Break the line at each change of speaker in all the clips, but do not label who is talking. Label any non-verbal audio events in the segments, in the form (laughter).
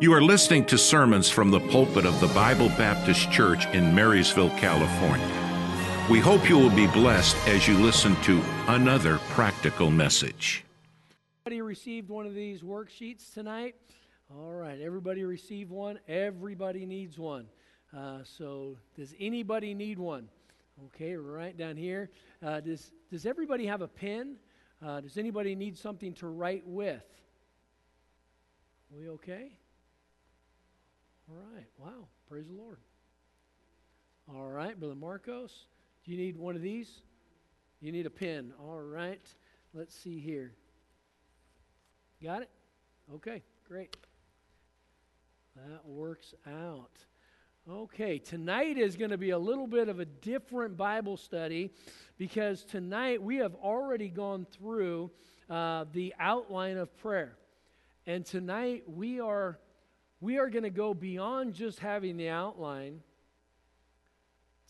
You are listening to sermons from the pulpit of the Bible Baptist Church in Marysville, California. We hope you will be blessed as you listen to another practical message.
Everybody received one of these worksheets tonight? All right, everybody received one. Everybody needs one. Uh, so, does anybody need one? Okay, right down here. Uh, does, does everybody have a pen? Uh, does anybody need something to write with? We okay? All right. Wow. Praise the Lord. All right, Brother Marcos. Do you need one of these? You need a pen. All right. Let's see here. Got it? Okay, great. That works out. Okay, tonight is going to be a little bit of a different Bible study because tonight we have already gone through uh, the outline of prayer. And tonight we are we are going to go beyond just having the outline.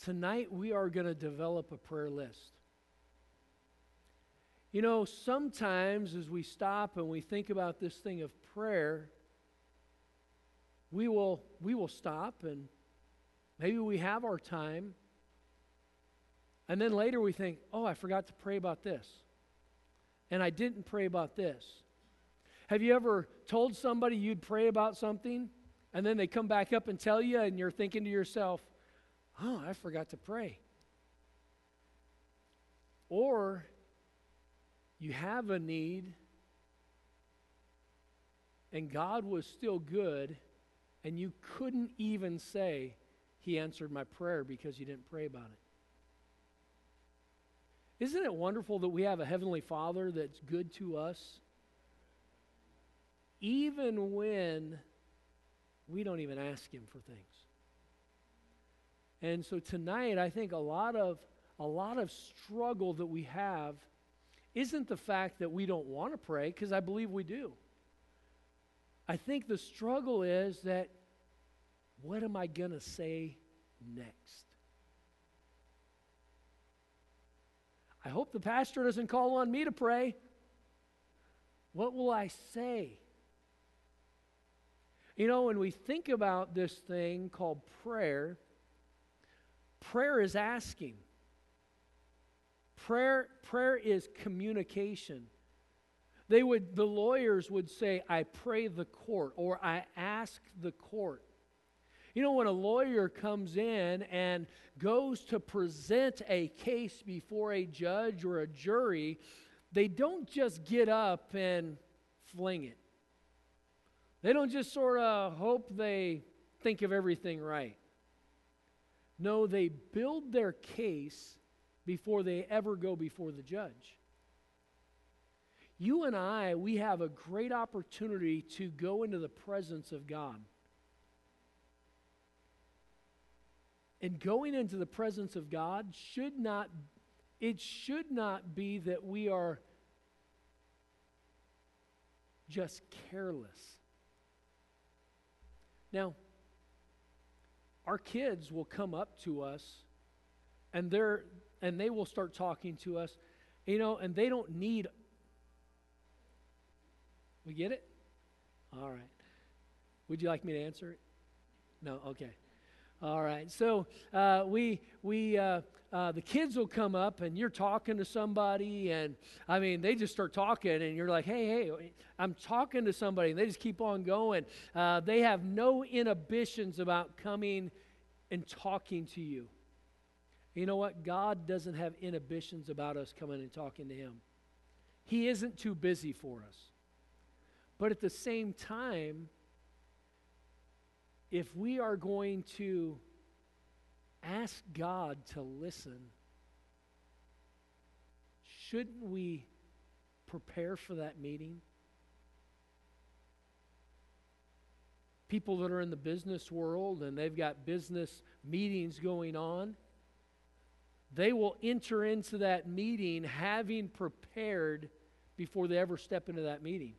Tonight we are going to develop a prayer list. You know, sometimes as we stop and we think about this thing of prayer, we will we will stop and maybe we have our time and then later we think, "Oh, I forgot to pray about this." And I didn't pray about this. Have you ever told somebody you'd pray about something and then they come back up and tell you and you're thinking to yourself, "Oh, I forgot to pray." Or you have a need and God was still good and you couldn't even say he answered my prayer because you didn't pray about it. Isn't it wonderful that we have a heavenly Father that's good to us? Even when we don't even ask him for things. And so tonight I think a lot of a lot of struggle that we have isn't the fact that we don't want to pray because I believe we do. I think the struggle is that what am I going to say next? I hope the pastor doesn't call on me to pray. What will I say? You know, when we think about this thing called prayer, prayer is asking. Prayer, prayer is communication. They would, the lawyers would say, I pray the court, or I ask the court. You know, when a lawyer comes in and goes to present a case before a judge or a jury, they don't just get up and fling it. They don't just sort of hope they think of everything right. No, they build their case before they ever go before the judge. You and I, we have a great opportunity to go into the presence of God. And going into the presence of God should not, it should not be that we are just careless. Now, our kids will come up to us and they're and they will start talking to us, you know, and they don't need We get it? All right. Would you like me to answer it? No, okay. All right. So uh, we we uh, uh, the kids will come up and you're talking to somebody and I mean they just start talking and you're like, hey hey, I'm talking to somebody and they just keep on going. Uh, they have no inhibitions about coming and talking to you. You know what? God doesn't have inhibitions about us coming and talking to Him. He isn't too busy for us. But at the same time, if we are going to ask God to listen, shouldn't we prepare for that meeting? People that are in the business world and they've got business meetings going on, they will enter into that meeting having prepared before they ever step into that meeting.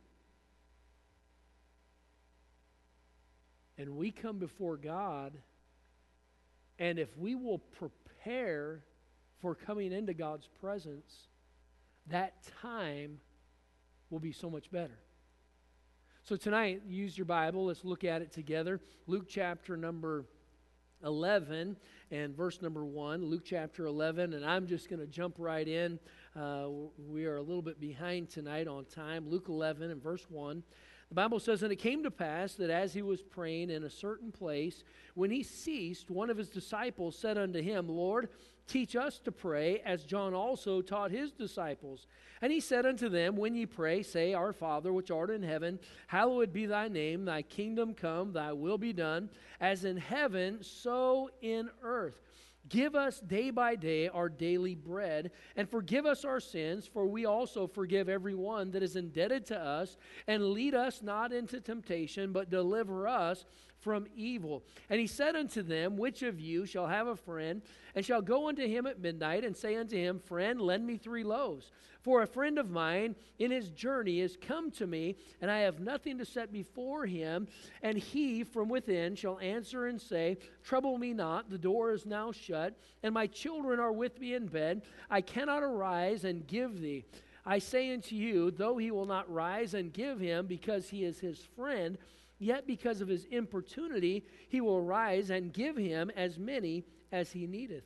And we come before God, and if we will prepare for coming into God's presence, that time will be so much better. So tonight, use your Bible. Let's look at it together. Luke chapter number 11 and verse number 1. Luke chapter 11, and I'm just going to jump right in. Uh, we are a little bit behind tonight on time. Luke 11 and verse 1. The Bible says, And it came to pass that as he was praying in a certain place, when he ceased, one of his disciples said unto him, Lord, teach us to pray, as John also taught his disciples. And he said unto them, When ye pray, say, Our Father, which art in heaven, hallowed be thy name, thy kingdom come, thy will be done, as in heaven, so in earth. Give us day by day our daily bread, and forgive us our sins, for we also forgive everyone that is indebted to us. And lead us not into temptation, but deliver us from evil. And he said unto them, Which of you shall have a friend, and shall go unto him at midnight, and say unto him, Friend, lend me three loaves? For a friend of mine in his journey is come to me, and I have nothing to set before him. And he from within shall answer and say, Trouble me not, the door is now shut, and my children are with me in bed. I cannot arise and give thee. I say unto you, though he will not rise and give him because he is his friend, yet because of his importunity he will rise and give him as many as he needeth.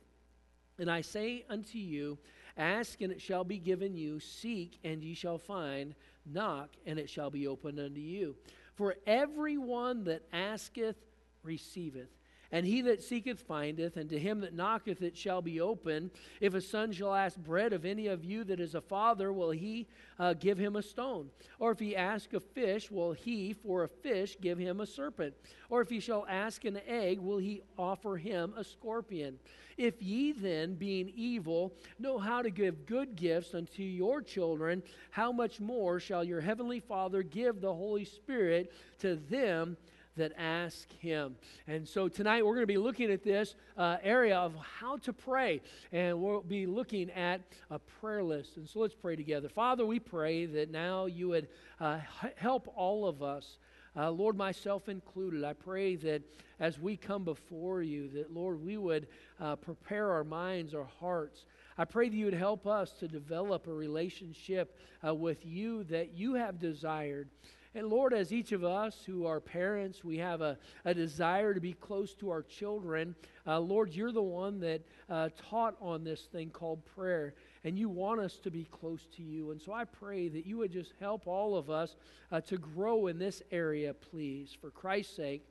And I say unto you, Ask, and it shall be given you. Seek, and ye shall find. Knock, and it shall be opened unto you. For everyone that asketh receiveth, and he that seeketh findeth, and to him that knocketh it shall be open. If a son shall ask bread of any of you that is a father, will he uh, give him a stone? Or if he ask a fish, will he for a fish give him a serpent? Or if he shall ask an egg, will he offer him a scorpion? If ye then, being evil, know how to give good gifts unto your children, how much more shall your heavenly Father give the Holy Spirit to them that ask Him. And so tonight we're going to be looking at this uh, area of how to pray, and we'll be looking at a prayer list. And so let's pray together. Father, we pray that now you would uh, help all of us. Uh, Lord, myself included, I pray that as we come before you, that, Lord, we would uh, prepare our minds, our hearts. I pray that you would help us to develop a relationship uh, with you that you have desired. And Lord, as each of us who are parents, we have a, a desire to be close to our children. Uh, Lord, you're the one that uh, taught on this thing called prayer, and you want us to be close to you. And so I pray that you would just help all of us uh, to grow in this area, please. For Christ's sake,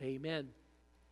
amen.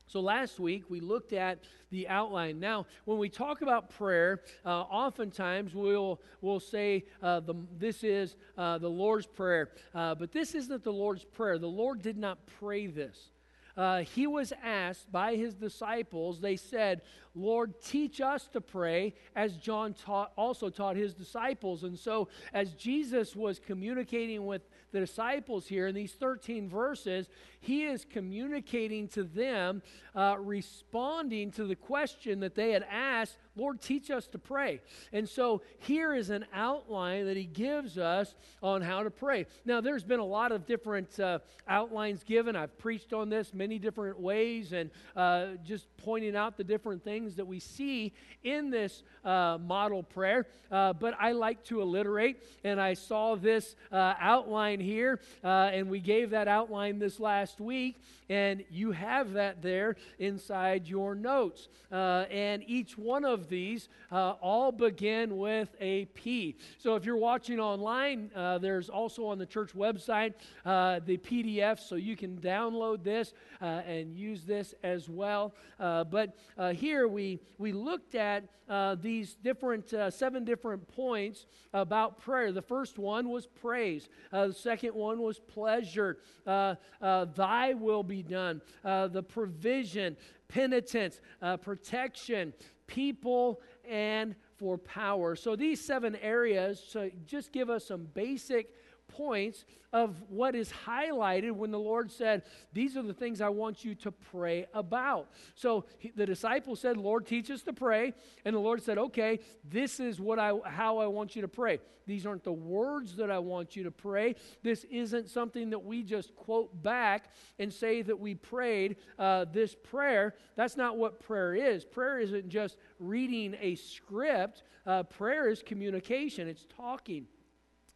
So last week we looked at the outline. Now, when we talk about prayer, uh, oftentimes we'll we'll say uh, the, this is uh, the Lord's prayer, uh, but this isn't the Lord's prayer. The Lord did not pray this. Uh, he was asked by his disciples. They said, "Lord, teach us to pray," as John taught, also taught his disciples. And so, as Jesus was communicating with the disciples here in these 13 verses, he is communicating to them, uh, responding to the question that they had asked Lord, teach us to pray. And so here is an outline that he gives us on how to pray. Now, there's been a lot of different uh, outlines given. I've preached on this many different ways and uh, just pointing out the different things that we see in this uh, model prayer. Uh, but I like to alliterate, and I saw this uh, outline here, uh, and we gave that outline this last week, and you have that there inside your notes. And each one of these uh, all begin with a P. So if you're watching online, uh, there's also on the church website uh, the PDF, so you can download this uh, and use this as well. Uh, but here we, we looked at these different, seven different points about prayer. The first one was praise, the second one was pleasure. thy will be done, the provision, penitence, uh, protection, people, and for power. So these seven areas so just give us some basic points of what is highlighted when the Lord said, These are the things I want you to pray about. So he, the disciples said, Lord, teach us to pray. And the Lord said, Okay, this is what I, how I want you to pray. These aren't the words that I want you to pray. This isn't something that we just quote back and say that we prayed uh, this prayer. That's not what prayer is. Prayer isn't just reading a script, uh, prayer is communication, it's talking.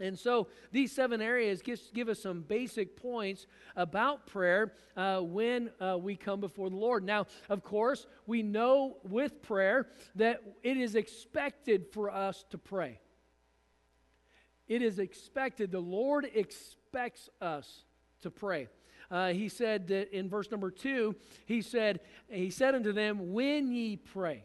And so these seven areas give, give us some basic points about prayer uh, when uh, we come before the Lord. Now, of course, we know with prayer that it is expected for us to pray. It is expected. The Lord expects us to pray. Uh, he said that in verse number two, he said, He said unto them, When ye pray.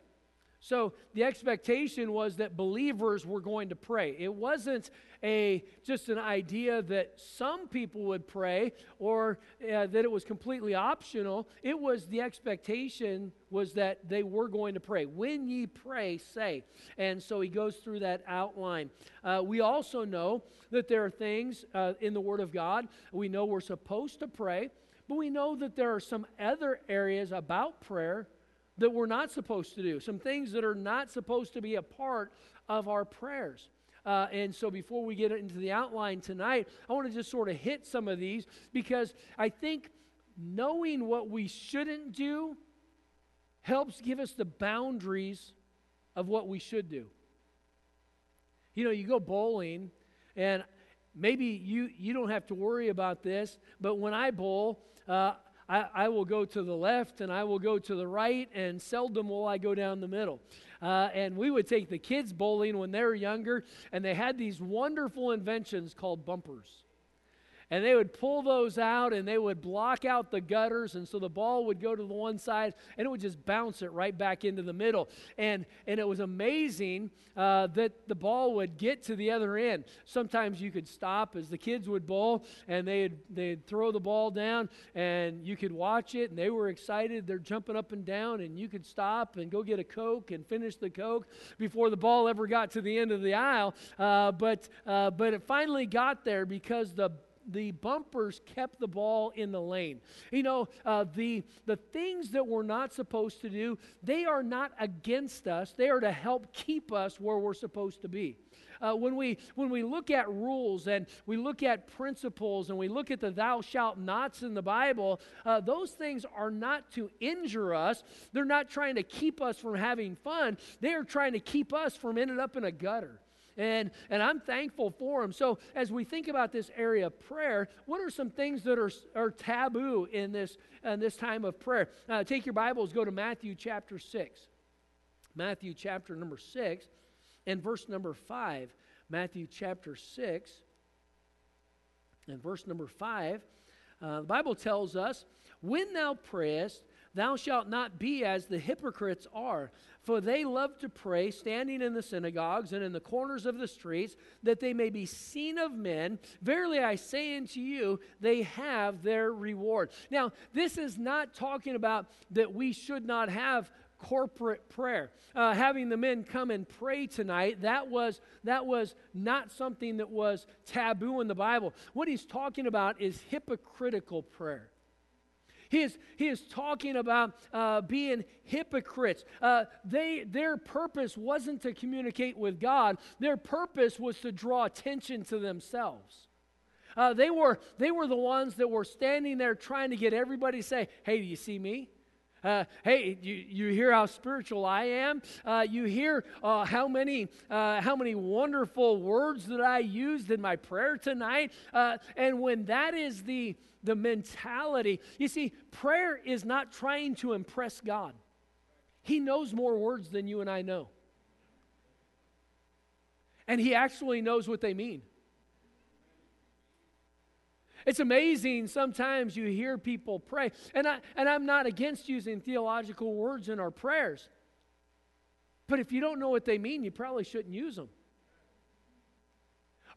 So the expectation was that believers were going to pray. It wasn't a just an idea that some people would pray or uh, that it was completely optional. It was the expectation was that they were going to pray. When ye pray, say. And so he goes through that outline. Uh, we also know that there are things uh, in the Word of God. We know we're supposed to pray, but we know that there are some other areas about prayer that we're not supposed to do, some things that are not supposed to be a part of our prayers. Uh, and so, before we get into the outline tonight, I want to just sort of hit some of these because I think knowing what we shouldn't do helps give us the boundaries of what we should do. You know, you go bowling, and maybe you, you don't have to worry about this, but when I bowl, uh, I, I, will go to the left and I will go to the right, and seldom will I go down the middle. Uh, and we would take the kids bowling when they were younger, and they had these wonderful inventions called bumpers and they would pull those out and they would block out the gutters and so the ball would go to the one side and it would just bounce it right back into the middle. And and it was amazing uh, that the ball would get to the other end. Sometimes you could stop as the kids would bowl and they'd they'd throw the ball down and you could watch it and they were excited. They're jumping up and down and you could stop and go get a coke and finish the coke before the ball ever got to the end of the aisle. Uh, but uh, but it finally got there because the the bumpers kept the ball in the lane. You know, uh, the, the things that we're not supposed to do, they are not against us, they are to help keep us where we're supposed to be. Uh, when, we, when we look at rules and we look at principles and we look at the thou shalt nots in the Bible, uh, those things are not to injure us. They're not trying to keep us from having fun. They are trying to keep us from ending up in a gutter. And, and I'm thankful for him. So, as we think about this area of prayer, what are some things that are, are taboo in this, in this time of prayer? Uh, take your Bibles, go to Matthew chapter 6. Matthew chapter number 6 and verse number 5. Matthew chapter 6 and verse number 5. Uh, the Bible tells us, When thou prayest, thou shalt not be as the hypocrites are for they love to pray, standing in the synagogues and in the corners of the streets, that they may be seen of men. Verily I say unto you, they have their reward. Now, this is not talking about that we should not have corporate prayer. Uh, having the men come and pray tonight, that was, that was not something that was taboo in the Bible. What he's talking about is hypocritical prayer. He is, he is talking about uh, being hypocrites. Uh, they, their purpose wasn't to communicate with God, their purpose was to draw attention to themselves. Uh, they, were, they were the ones that were standing there trying to get everybody to say, Hey, do you see me? Uh, hey, you, you hear how spiritual I am? Uh, you hear uh, how many uh, how many wonderful words that I used in my prayer tonight? Uh, and when that is the the mentality. You see, prayer is not trying to impress God, He knows more words than you and I know. And He actually knows what they mean. It's amazing sometimes you hear people pray. And, I, and I'm not against using theological words in our prayers. But if you don't know what they mean, you probably shouldn't use them.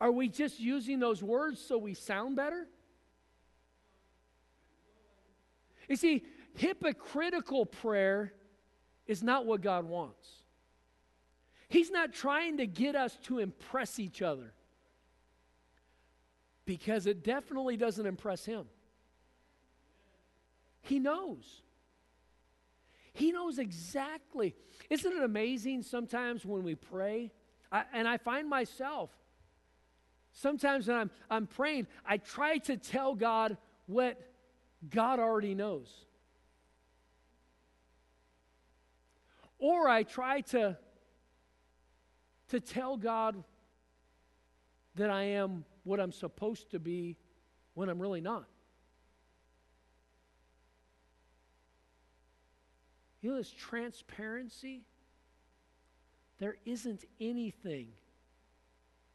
Are we just using those words so we sound better? You see, hypocritical prayer is not what God wants. He's not trying to get us to impress each other because it definitely doesn't impress Him. He knows. He knows exactly. Isn't it amazing sometimes when we pray? I, and I find myself, sometimes when I'm, I'm praying, I try to tell God what God already knows. Or I try to, to tell God that I am what I'm supposed to be when I'm really not. You know, this transparency, there isn't anything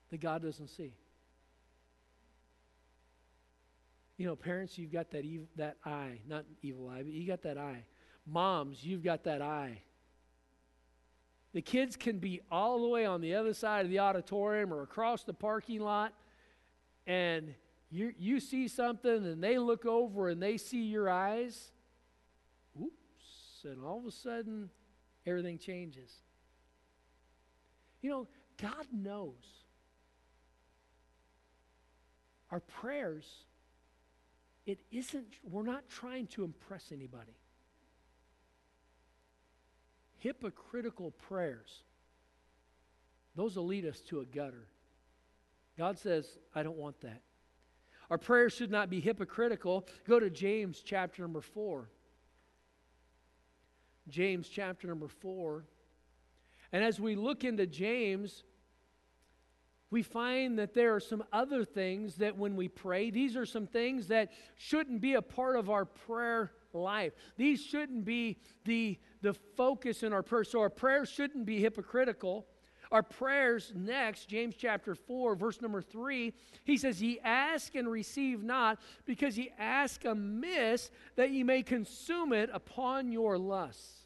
that God doesn't see. You know, parents, you've got that, ev- that eye, not evil eye, but you got that eye. Moms, you've got that eye. The kids can be all the way on the other side of the auditorium or across the parking lot, and you, you see something and they look over and they see your eyes. Oops. And all of a sudden, everything changes. You know, God knows. Our prayers, it isn't, we're not trying to impress anybody hypocritical prayers, those will lead us to a gutter. God says, I don't want that. Our prayers should not be hypocritical. Go to James chapter number 4. James chapter number 4. And as we look into James, we find that there are some other things that when we pray, these are some things that shouldn't be a part of our prayer life. These shouldn't be the, the focus in our prayer. So our prayers shouldn't be hypocritical. Our prayers next, James chapter 4, verse number 3, he says, Ye ask and receive not, because ye ask amiss, that ye may consume it upon your lusts.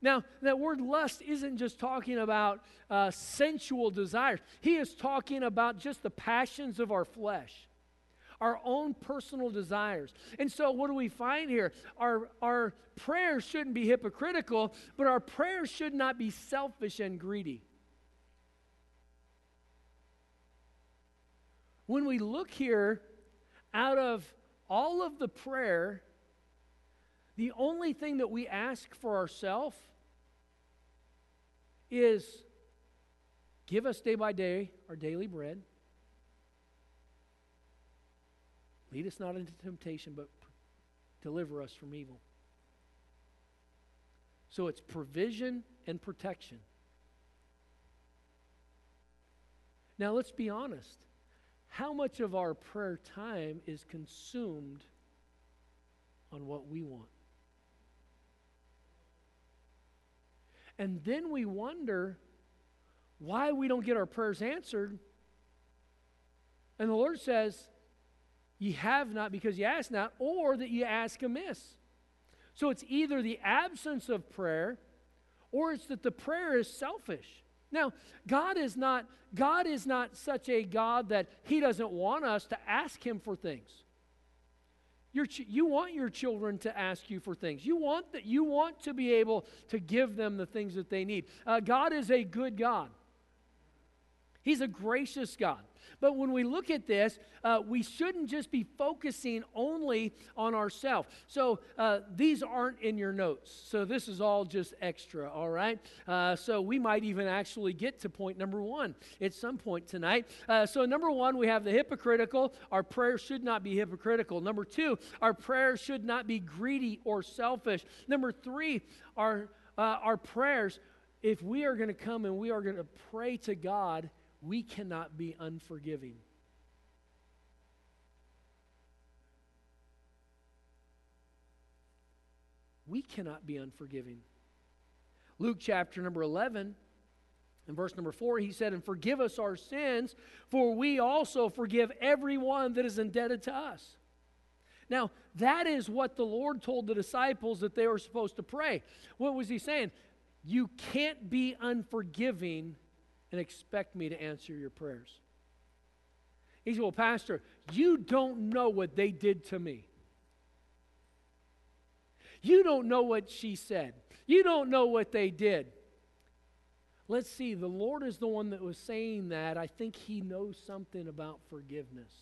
Now, that word lust isn't just talking about uh, sensual desires, he is talking about just the passions of our flesh our own personal desires. And so, what do we find here? Our, our prayers shouldn't be hypocritical, but our prayers should not be selfish and greedy. When we look here, out of all of the prayer, the only thing that we ask for ourselves is give us day by day our daily bread. Lead us not into temptation, but deliver us from evil. So it's provision and protection. Now, let's be honest. How much of our prayer time is consumed on what we want? And then we wonder why we don't get our prayers answered. And the Lord says, Ye have not because ye ask not, or that ye ask amiss. So it's either the absence of prayer or it's that the prayer is selfish. Now, God is not God is not such a God that he doesn't want us to ask him for things. Your, you want your children to ask you for things. You want that you want to be able to give them the things that they need. Uh, God is a good God. He's a gracious God. But when we look at this, uh, we shouldn't just be focusing only on ourselves. So uh, these aren't in your notes. So this is all just extra, all right? Uh, so we might even actually get to point number one at some point tonight. Uh, so, number one, we have the hypocritical. Our prayers should not be hypocritical. Number two, our prayers should not be greedy or selfish. Number three, our, uh, our prayers, if we are going to come and we are going to pray to God, we cannot be unforgiving. We cannot be unforgiving. Luke chapter number 11, in verse number 4, he said, And forgive us our sins, for we also forgive everyone that is indebted to us. Now, that is what the Lord told the disciples that they were supposed to pray. What was he saying? You can't be unforgiving and expect me to answer your prayers. He said, Well, Pastor, you don't know what they did to me. You don't know what she said. You don't know what they did. Let's see, the Lord is the one that was saying that. I think he knows something about forgiveness.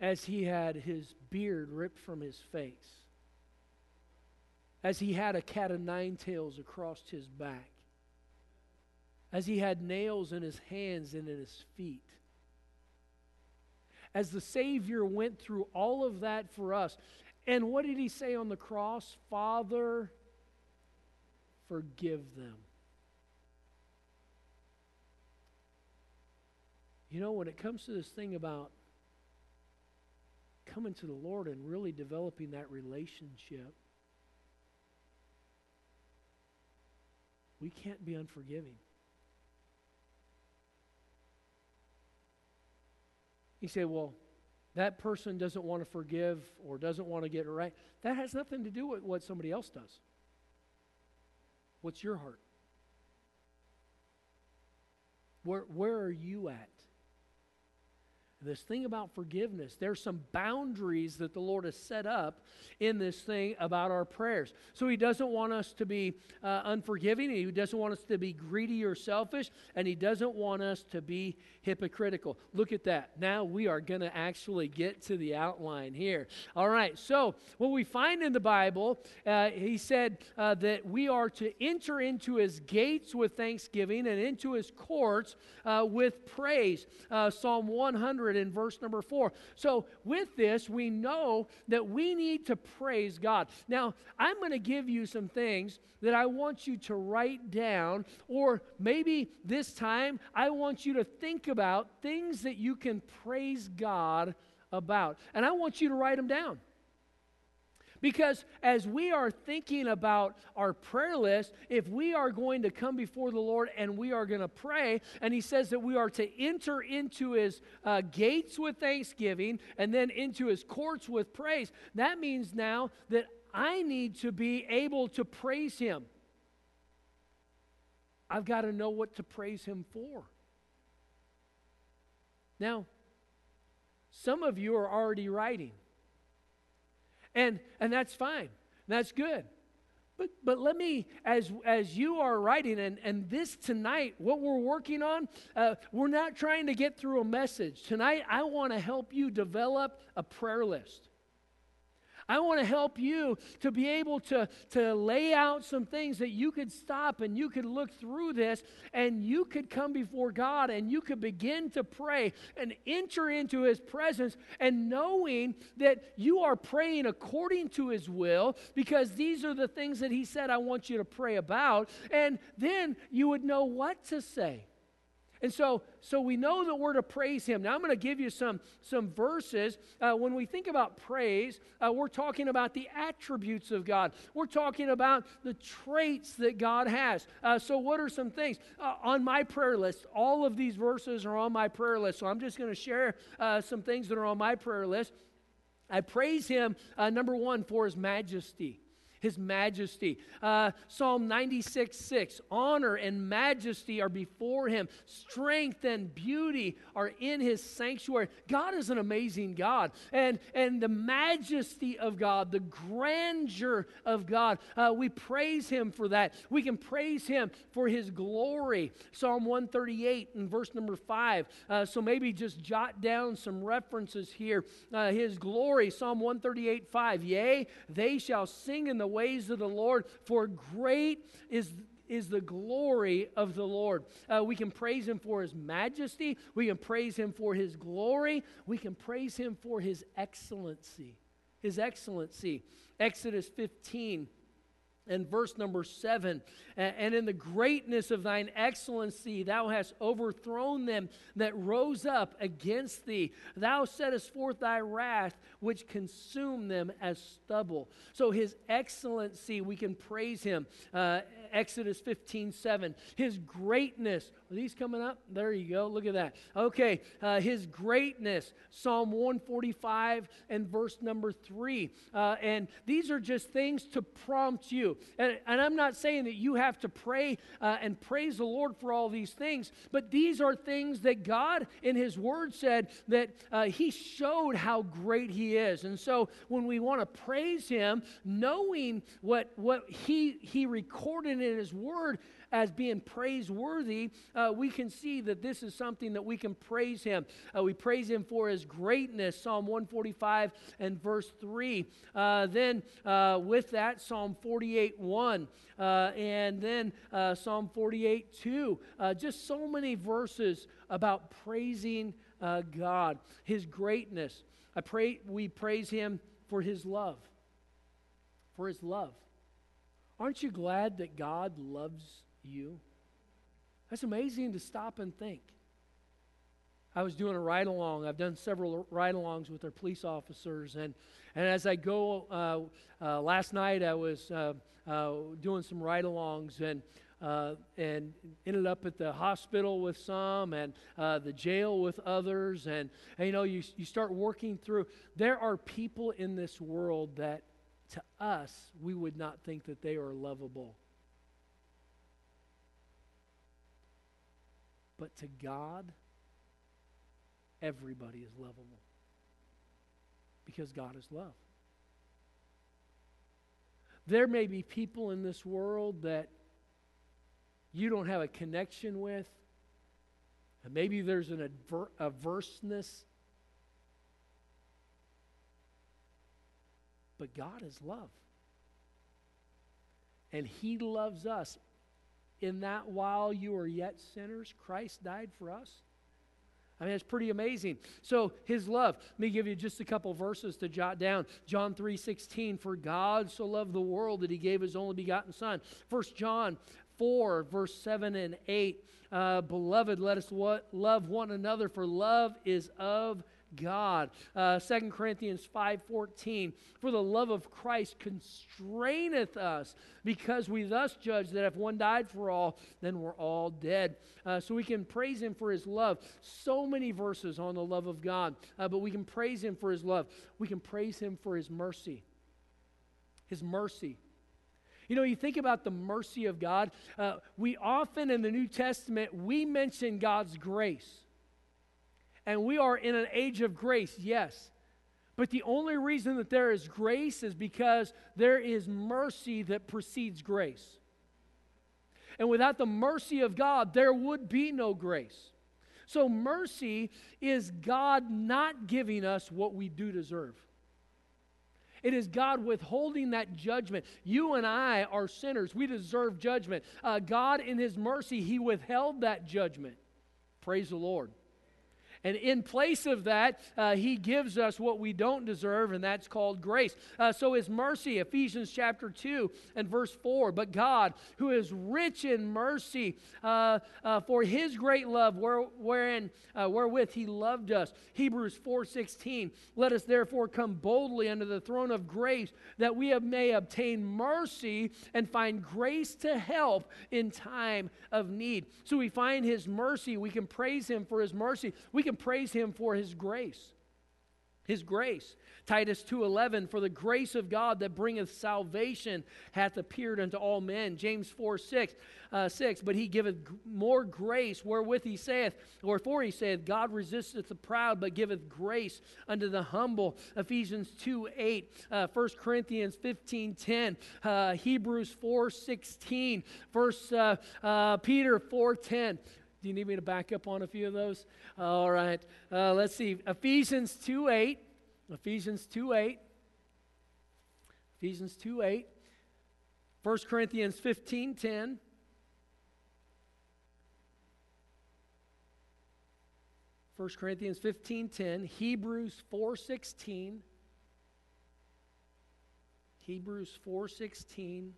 As he had his beard ripped from his face as he had a cat of nine tails across his back, as he had nails in his hands and in his feet. As the Savior went through all of that for us. And what did he say on the cross? Father, forgive them. You know, when it comes to this thing about coming to the Lord and really developing that relationship, we can't be unforgiving. You say, well, that person doesn't want to forgive or doesn't want to get it right. That has nothing to do with what somebody else does. What's your heart? Where, where are you at? This thing about forgiveness, there's some boundaries that the Lord has set up in this thing about our prayers. So He doesn't want us to be uh, unforgiving, He doesn't want us to be greedy or selfish, and He doesn't want us to be hypocritical. Look at that. Now we are going to actually get to the outline here. All right, so what we find in the Bible, uh, He said uh, that we are to enter into His gates with thanksgiving and into His courts uh, with praise. Uh, Psalm 100 in verse number four. So, with this, we know that we need to praise God. Now, I'm going to give you some things that I want you to write down, or maybe this time I want you to think about things that you can praise God about. And I want you to write them down. Because as we are thinking about our prayer list, if we are going to come before the Lord and we are going to pray, and He says that we are to enter into His uh, gates with thanksgiving and then into His courts with praise, that means now that I need to be able to praise Him. I've got to know what to praise Him for. Now, some of you are already writing. And, and that's fine. That's good. But, but let me, as, as you are writing, and, and this tonight, what we're working on, uh, we're not trying to get through a message. Tonight, I want to help you develop a prayer list. I want to help you to be able to, to lay out some things that you could stop and you could look through this and you could come before God and you could begin to pray and enter into His presence and knowing that you are praying according to His will because these are the things that He said, I want you to pray about. And then you would know what to say. And so, so we know that we're to praise him. Now I'm going to give you some, some verses. Uh, when we think about praise, uh, we're talking about the attributes of God. We're talking about the traits that God has. Uh, so what are some things? Uh, on my prayer list, all of these verses are on my prayer list. So I'm just going to share uh, some things that are on my prayer list. I praise him, uh, number one, for his majesty his majesty. Uh, Psalm 96 6 Honor and majesty are before him, strength and beauty are in his sanctuary. God is an amazing God. And, and the majesty of God, the grandeur of God, uh, we praise him for that. We can praise him for his glory. Psalm 138 and verse number 5. Uh, so maybe just jot down some references here. Uh, his glory, Psalm 138 5. Yea, they shall sing in the ways of the Lord, for great is is the glory of the Lord. Uh, we can praise him for his majesty. We can praise him for his glory. We can praise him for his excellency. His excellency. Exodus 15 and verse number seven. And in the greatness of thine excellency, thou hast overthrown them that rose up against thee. Thou settest forth thy wrath, which consumed them as stubble. So, his excellency, we can praise him. Uh, Exodus 15 7. His greatness. Are these coming up? There you go. Look at that. Okay. Uh, his greatness. Psalm 145 and verse number 3. Uh, and these are just things to prompt you. And, and I'm not saying that you have to pray uh, and praise the Lord for all these things, but these are things that God in His Word said that uh, He showed how great He is. And so when we want to praise Him, knowing what, what He, he recorded in His Word, as being praiseworthy, uh, we can see that this is something that we can praise him. Uh, we praise him for his greatness, Psalm 145 and verse 3. Uh, then uh, with that, Psalm 48 1. Uh, and then uh, Psalm 48 2. just so many verses about praising God, his greatness. I pray we praise him for his love. For his love. Aren't you glad that God loves you? That's amazing to stop and think. I was doing a ride along. I've done several ride alongs with our police officers. And, and as I go, uh, uh, last night I was uh, uh doing some ride alongs and, uh, and ended up at the hospital with some and uh, the jail with others. And, and, you know, you, you start working through. There are people in this world that to us, we would not think that they are lovable. But to God, everybody is lovable because God is love. There may be people in this world that you don't have a connection with, and maybe there's an adver- averseness. But God is love. And He loves us. In that while you are yet sinners, Christ died for us. I mean, it's pretty amazing. So, his love. Let me give you just a couple verses to jot down. John 3 16, for God so loved the world that he gave his only begotten Son. First John 4, verse 7 and 8. Uh, Beloved, let us love one another, for love is of God. Uh, 2 Corinthians 5.14, For the love of Christ constraineth us, because we thus judge that if one died for all, then we're all dead. Uh, so we can praise him for his love. So many verses on the love of God, uh, but we can praise him for his love. We can praise him for his mercy. His mercy. You know, you think about the mercy of God. Uh, we often in the New Testament, we mention God's grace. And we are in an age of grace, yes. But the only reason that there is grace is because there is mercy that precedes grace. And without the mercy of God, there would be no grace. So, mercy is God not giving us what we do deserve. It is God withholding that judgment. You and I are sinners. We deserve judgment. Uh, God, in His mercy, He withheld that judgment. Praise the Lord. And in place of that, uh, he gives us what we don't deserve, and that's called grace. Uh, so his mercy, Ephesians chapter 2 and verse 4. But God, who is rich in mercy, uh, uh for his great love, where, wherein, uh, wherewith he loved us. Hebrews 4.16. Let us therefore come boldly under the throne of grace, that we may obtain mercy and find grace to help in time of need. So we find his mercy. We can praise him for his mercy. We can praise him for his grace. His grace. Titus 2:11 for the grace of God that bringeth salvation hath appeared unto all men. James 4 6, uh, 6 but he giveth more grace wherewith he saith, wherefore he saith, God resisteth the proud, but giveth grace unto the humble. Ephesians 2 8, uh, 1 Corinthians 15 10, uh, Hebrews 4 16, First uh, uh, Peter 4 10. Do you need me to back up on a few of those? All right. Uh, let's see. Ephesians 2 8. Ephesians 2 8. Ephesians 2 8. 1 Corinthians 15 10. First Corinthians 15 10, Hebrews 4 16, Hebrews 4 16,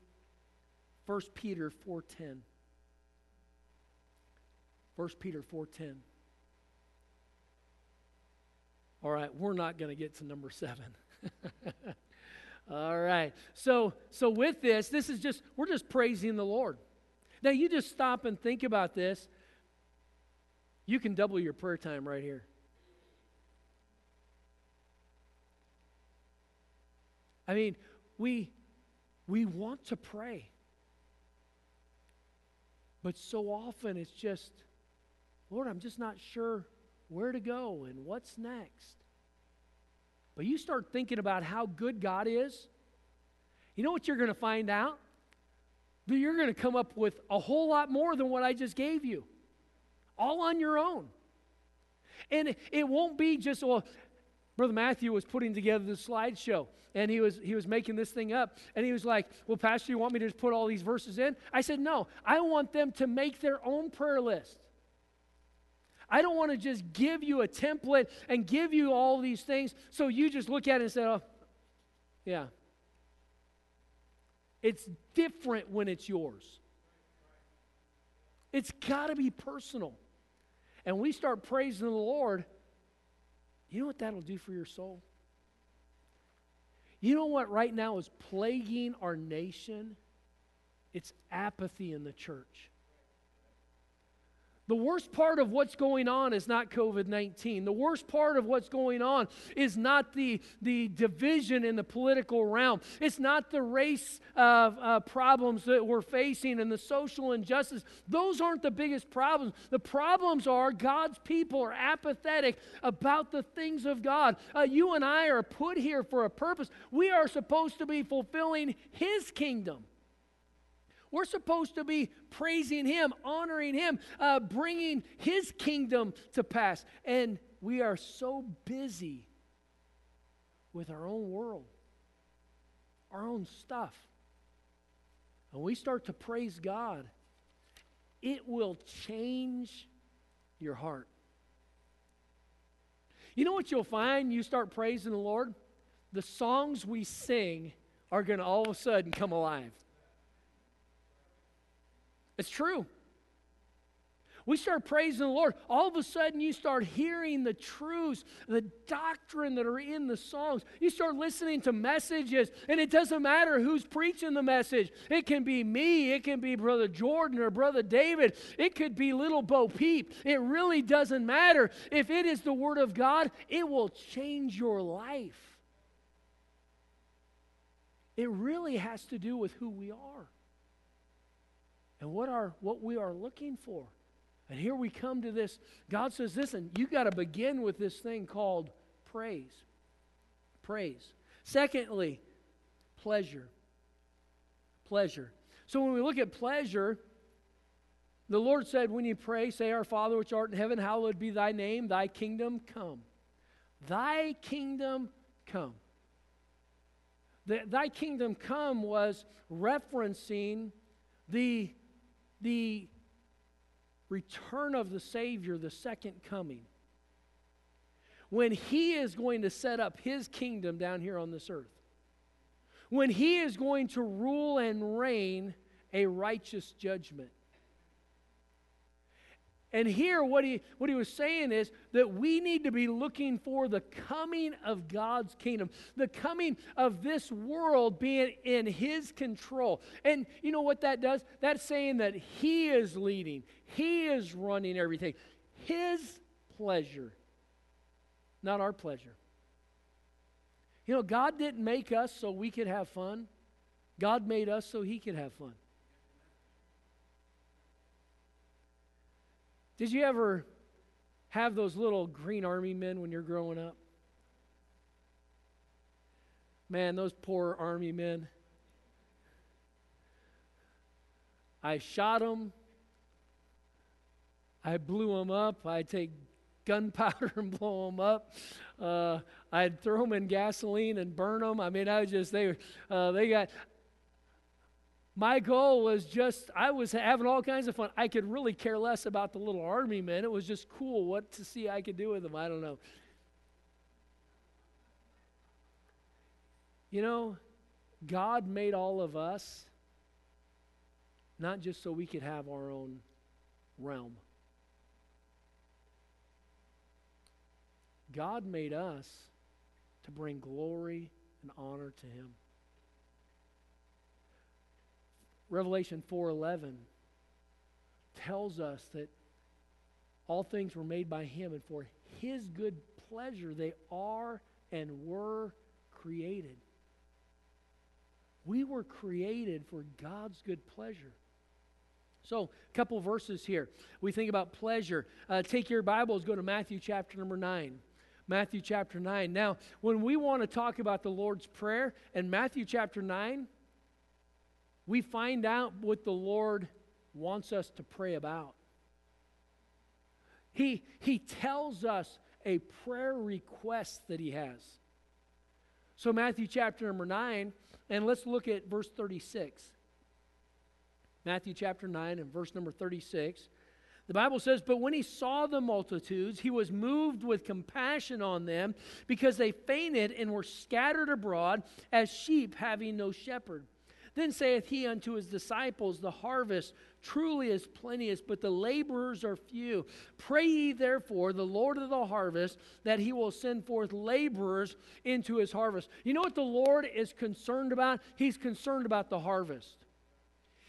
1 Peter 4 10. 1 Peter 4:10. All right, we're not going to get to number 7. (laughs) All right. So so with this, this is just we're just praising the Lord. Now you just stop and think about this. You can double your prayer time right here. I mean, we we want to pray. But so often it's just Lord, I'm just not sure where to go and what's next. But you start thinking about how good God is, you know what you're going to find out? That you're going to come up with a whole lot more than what I just gave you, all on your own. And it won't be just, well, Brother Matthew was putting together the slideshow and he was he was making this thing up and he was like well pastor you want me to just put all these verses in i said no i want them to make their own prayer list I don't want to just give you a template and give you all these things so you just look at it and say, oh, yeah. It's different when it's yours. It's got to be personal. and we start praising the Lord, you know what that'll do for your soul? You know what right now is plaguing our nation? It's apathy in the church. The worst part of what's going on is not COVID 19. The worst part of what's going on is not the, the division in the political realm. It's not the race uh, problems that we're facing and the social injustice. Those aren't the biggest problems. The problems are God's people are apathetic about the things of God. Uh, you and I are put here for a purpose. We are supposed to be fulfilling His kingdom. We're supposed to be praising Him, honoring Him, uh, bringing His kingdom to pass. And we are so busy with our own world, our own stuff. And we start to praise God, it will change your heart. You know what you'll find? You start praising the Lord? The songs we sing are going to all of a sudden come alive. It's true. We start praising the Lord. All of a sudden, you start hearing the truths, the doctrine that are in the songs. You start listening to messages, and it doesn't matter who's preaching the message. It can be me, it can be Brother Jordan or Brother David, it could be little Bo Peep. It really doesn't matter. If it is the Word of God, it will change your life. It really has to do with who we are and what, are, what we are looking for. And here we come to this. God says, listen, you got to begin with this thing called praise. Praise. Secondly, pleasure. Pleasure. So when we look at pleasure, the Lord said, when you pray, say, Our Father which art in heaven, hallowed be thy name, thy kingdom come. Thy kingdom come. The, thy kingdom come was referencing the the return of the Savior, the second coming, when He is going to set up His kingdom down here on this earth, when He is going to rule and reign a righteous judgment. And here, what he, what he was saying is that we need to be looking for the coming of God's kingdom, the coming of this world being in his control. And you know what that does? That's saying that he is leading, he is running everything. His pleasure, not our pleasure. You know, God didn't make us so we could have fun, God made us so he could have fun. Did you ever have those little green army men when you're growing up? Man, those poor army men. I shot them. I blew them up. I'd take gunpowder (laughs) and blow them up. Uh, I'd throw them in gasoline and burn them. I mean, I was just they uh, they got my goal was just, I was having all kinds of fun. I could really care less about the little army men. It was just cool what to see I could do with them. I don't know. You know, God made all of us not just so we could have our own realm. God made us to bring glory and honor to Him. Revelation 4:11 tells us that all things were made by him and for his good pleasure they are and were created. We were created for God's good pleasure. So, a couple verses here. We think about pleasure. Uh, take your Bibles, go to Matthew chapter number 9. Matthew chapter 9. Now, when we want to talk about the Lord's Prayer in Matthew chapter 9, we find out what the Lord wants us to pray about. He, he tells us a prayer request that he has. So, Matthew chapter number 9, and let's look at verse 36. Matthew chapter 9 and verse number 36. The Bible says, But when he saw the multitudes, he was moved with compassion on them because they fainted and were scattered abroad as sheep having no shepherd. Then saith he unto his disciples, The harvest truly is plenteous, but the laborers are few. Pray ye therefore the Lord of the harvest that he will send forth laborers into his harvest. You know what the Lord is concerned about? He's concerned about the harvest.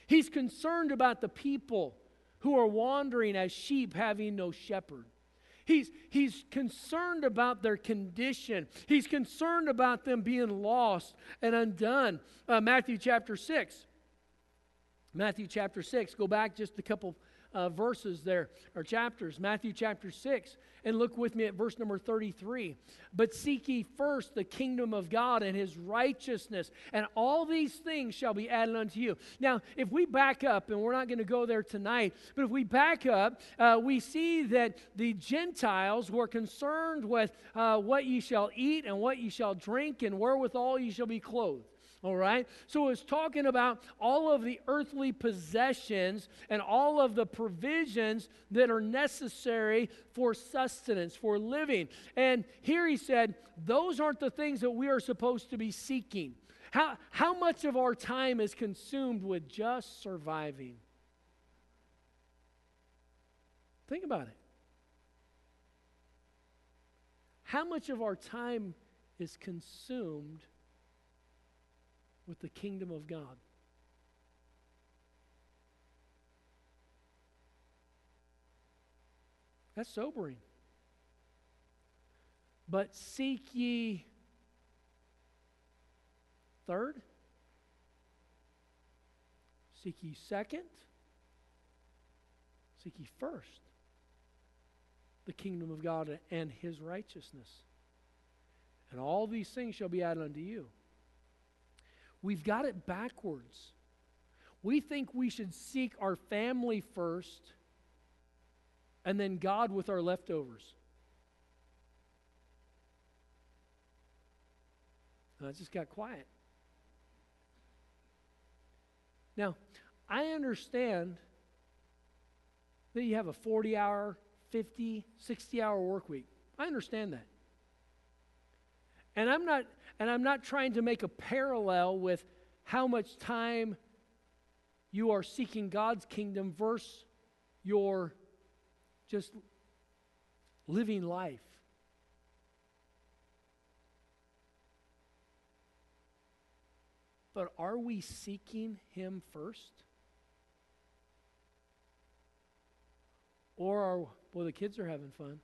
He's concerned about the people who are wandering as sheep having no shepherd. He's, he's concerned about their condition. He's concerned about them being lost and undone. Uh, Matthew chapter 6. Matthew chapter 6. Go back just a couple uh, verses there, or chapters. Matthew chapter 6. And look with me at verse number 33. But seek ye first the kingdom of God and his righteousness, and all these things shall be added unto you. Now, if we back up, and we're not going to go there tonight, but if we back up, uh, we see that the Gentiles were concerned with uh, what ye shall eat and what ye shall drink, and wherewithal ye shall be clothed. All right? So it's talking about all of the earthly possessions and all of the provisions that are necessary for sustenance, for living. And here he said, those aren't the things that we are supposed to be seeking. How, how much of our time is consumed with just surviving? Think about it. How much of our time is consumed with the kingdom of God. That's sobering. But seek ye third, seek ye second, seek ye first the kingdom of God and his righteousness. And all these things shall be added unto you. We've got it backwards. We think we should seek our family first and then God with our leftovers. And I just got quiet. Now, I understand that you have a 40 hour, 50, 60 hour work week. I understand that. And I'm not and I'm not trying to make a parallel with how much time you are seeking God's kingdom versus your just living life. But are we seeking Him first? Or are, well, the kids are having fun.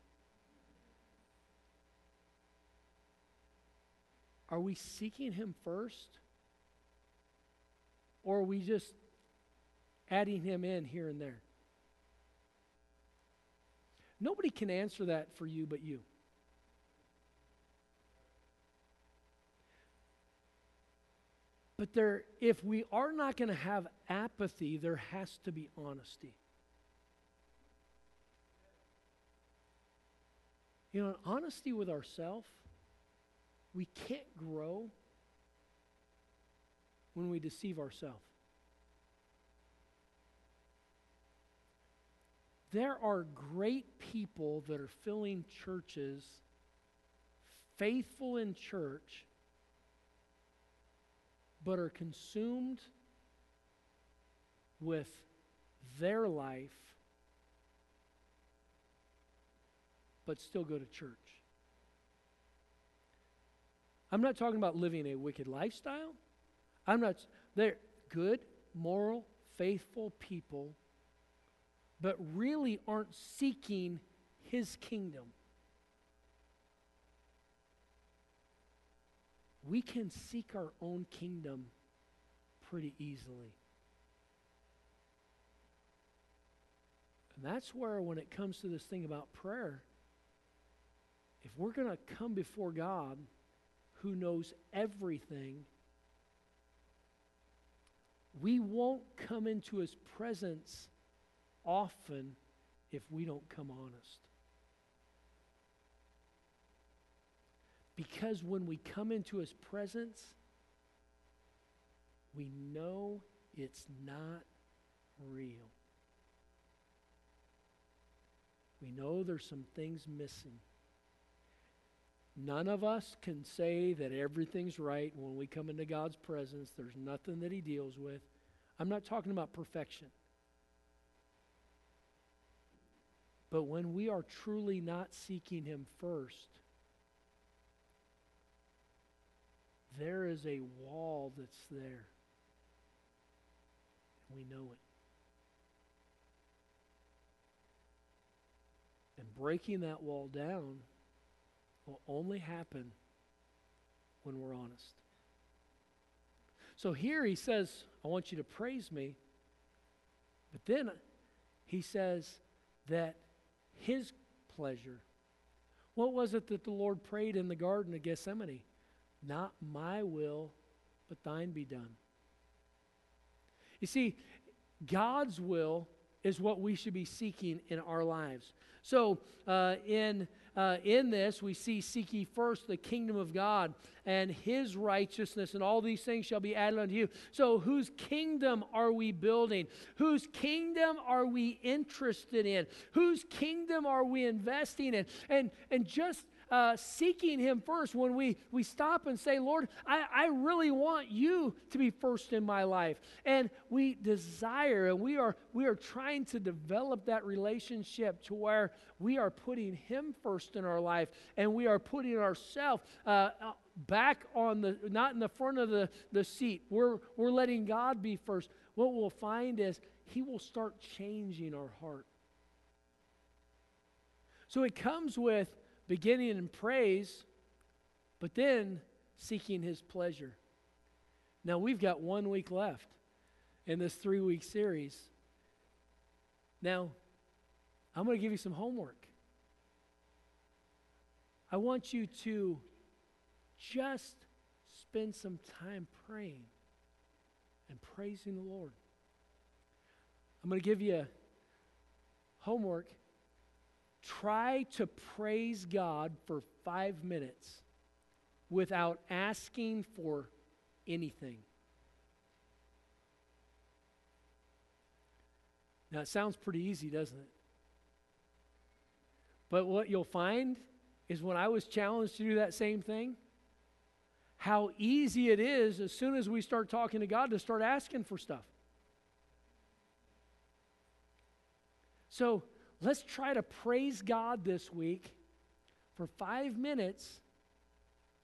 Are we seeking Him first? Or are we just adding Him in here and there? Nobody can answer that for you but you. But there, if we are not going to have apathy, there has to be honesty. You know, honesty with ourselves we can't grow when we deceive ourselves. There are great people that are filling churches, faithful in church, but are consumed with their life, but still go to church. I'm not talking about living a wicked lifestyle. I'm not, they're good, moral, faithful people, but really aren't seeking his kingdom. We can seek our own kingdom pretty easily. And that's where, when it comes to this thing about prayer, if we're going to come before God, who knows everything, we won't come into his presence often if we don't come honest. Because when we come into his presence, we know it's not real. We know there's some things missing. None of us can say that everything's right when we come into God's presence. There's nothing that He deals with. I'm not talking about perfection. But when we are truly not seeking Him first, there is a wall that's there. We know it. And breaking that wall down will only happen when we're honest. So here he says, I want you to praise me. But then he says that his pleasure. What was it that the Lord prayed in the Garden of Gethsemane? Not my will, but thine be done. You see, God's will is what we should be seeking in our lives. So, uh, in uh, in this, we see seek ye first the kingdom of God and his righteousness, and all these things shall be added unto you. So, whose kingdom are we building? Whose kingdom are we interested in? Whose kingdom are we investing in? And, and just uh, seeking Him first, when we, we stop and say, Lord, I, I really want you to be first in my life. And we desire and we are, we are trying to develop that relationship to where we are putting Him first in our life and we are putting ourselves uh, back on the, not in the front of the, the seat. We're, we're letting God be first. What we'll find is He will start changing our heart. So it comes with beginning in praise, but then seeking his pleasure. Now we've got one week left in this three week series. Now, I'm going to give you some homework. I want you to just spend some time praying and praising the Lord. I'm going to give you homework Try to praise God for five minutes without asking for anything. Now, it sounds pretty easy, doesn't it? But what you'll find is when I was challenged to do that same thing, how easy it is as soon as we start talking to God to start asking for stuff. So, let's try to praise God this week for five minutes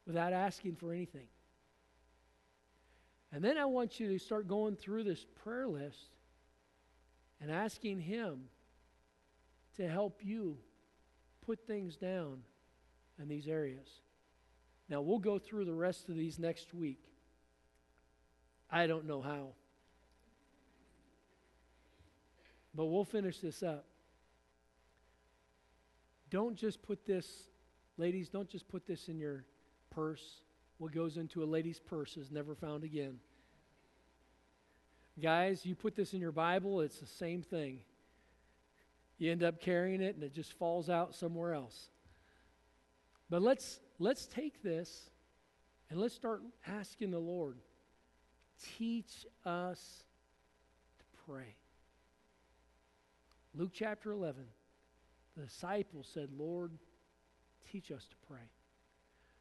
without asking for anything. And then I want you to start going through this prayer list and asking Him to help you put things down in these areas. Now, we'll go through the rest of these next week. I don't know how. But we'll finish this up. Don't just put this, ladies, don't just put this in your purse. What goes into a lady's purse is never found again. Guys, you put this in your Bible, it's the same thing. You end up carrying it and it just falls out somewhere else. But let's let's take this and let's start asking the Lord, teach us to pray. Luke chapter 11 the disciples said, Lord, teach us to pray.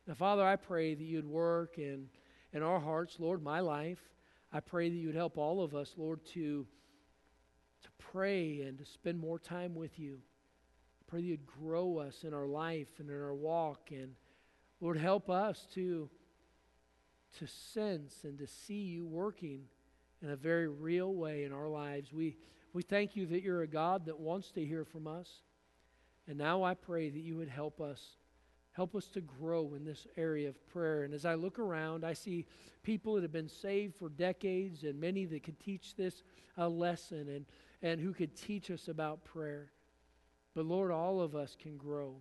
Now, Father, I pray that you'd work in, in our hearts, Lord, my life. I pray that you would help all of us, Lord, to, to pray and to spend more time with you. I pray that you'd grow us in our life and in our walk. And, Lord, help us to, to sense and to see you working in a very real way in our lives. We, we thank you that you're a God that wants to hear from us. And now I pray that you would help us. Help us to grow in this area of prayer. And as I look around, I see people that have been saved for decades and many that could teach this a lesson and, and who could teach us about prayer. But Lord, all of us can grow.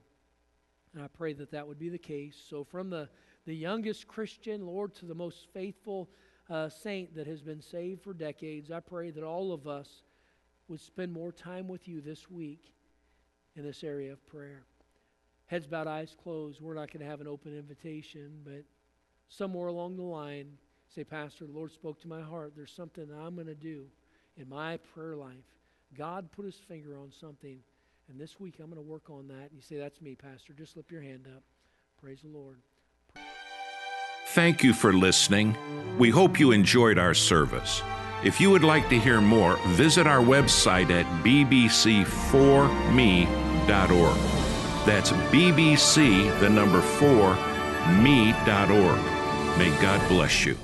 And I pray that that would be the case. So, from the, the youngest Christian, Lord, to the most faithful uh, saint that has been saved for decades, I pray that all of us would spend more time with you this week in this area of prayer. Heads bowed, eyes closed. We're not going to have an open invitation, but somewhere along the line, say, Pastor, the Lord spoke to my heart. There's something I'm going to do in my prayer life. God put his finger on something, and this week I'm going to work on that. And you say, That's me, Pastor. Just slip your hand up. Praise the Lord.
Thank you for listening. We hope you enjoyed our service. If you would like to hear more, visit our website at bbc4me.com me.org. That's bbc, the number 4, me.org. May God bless you.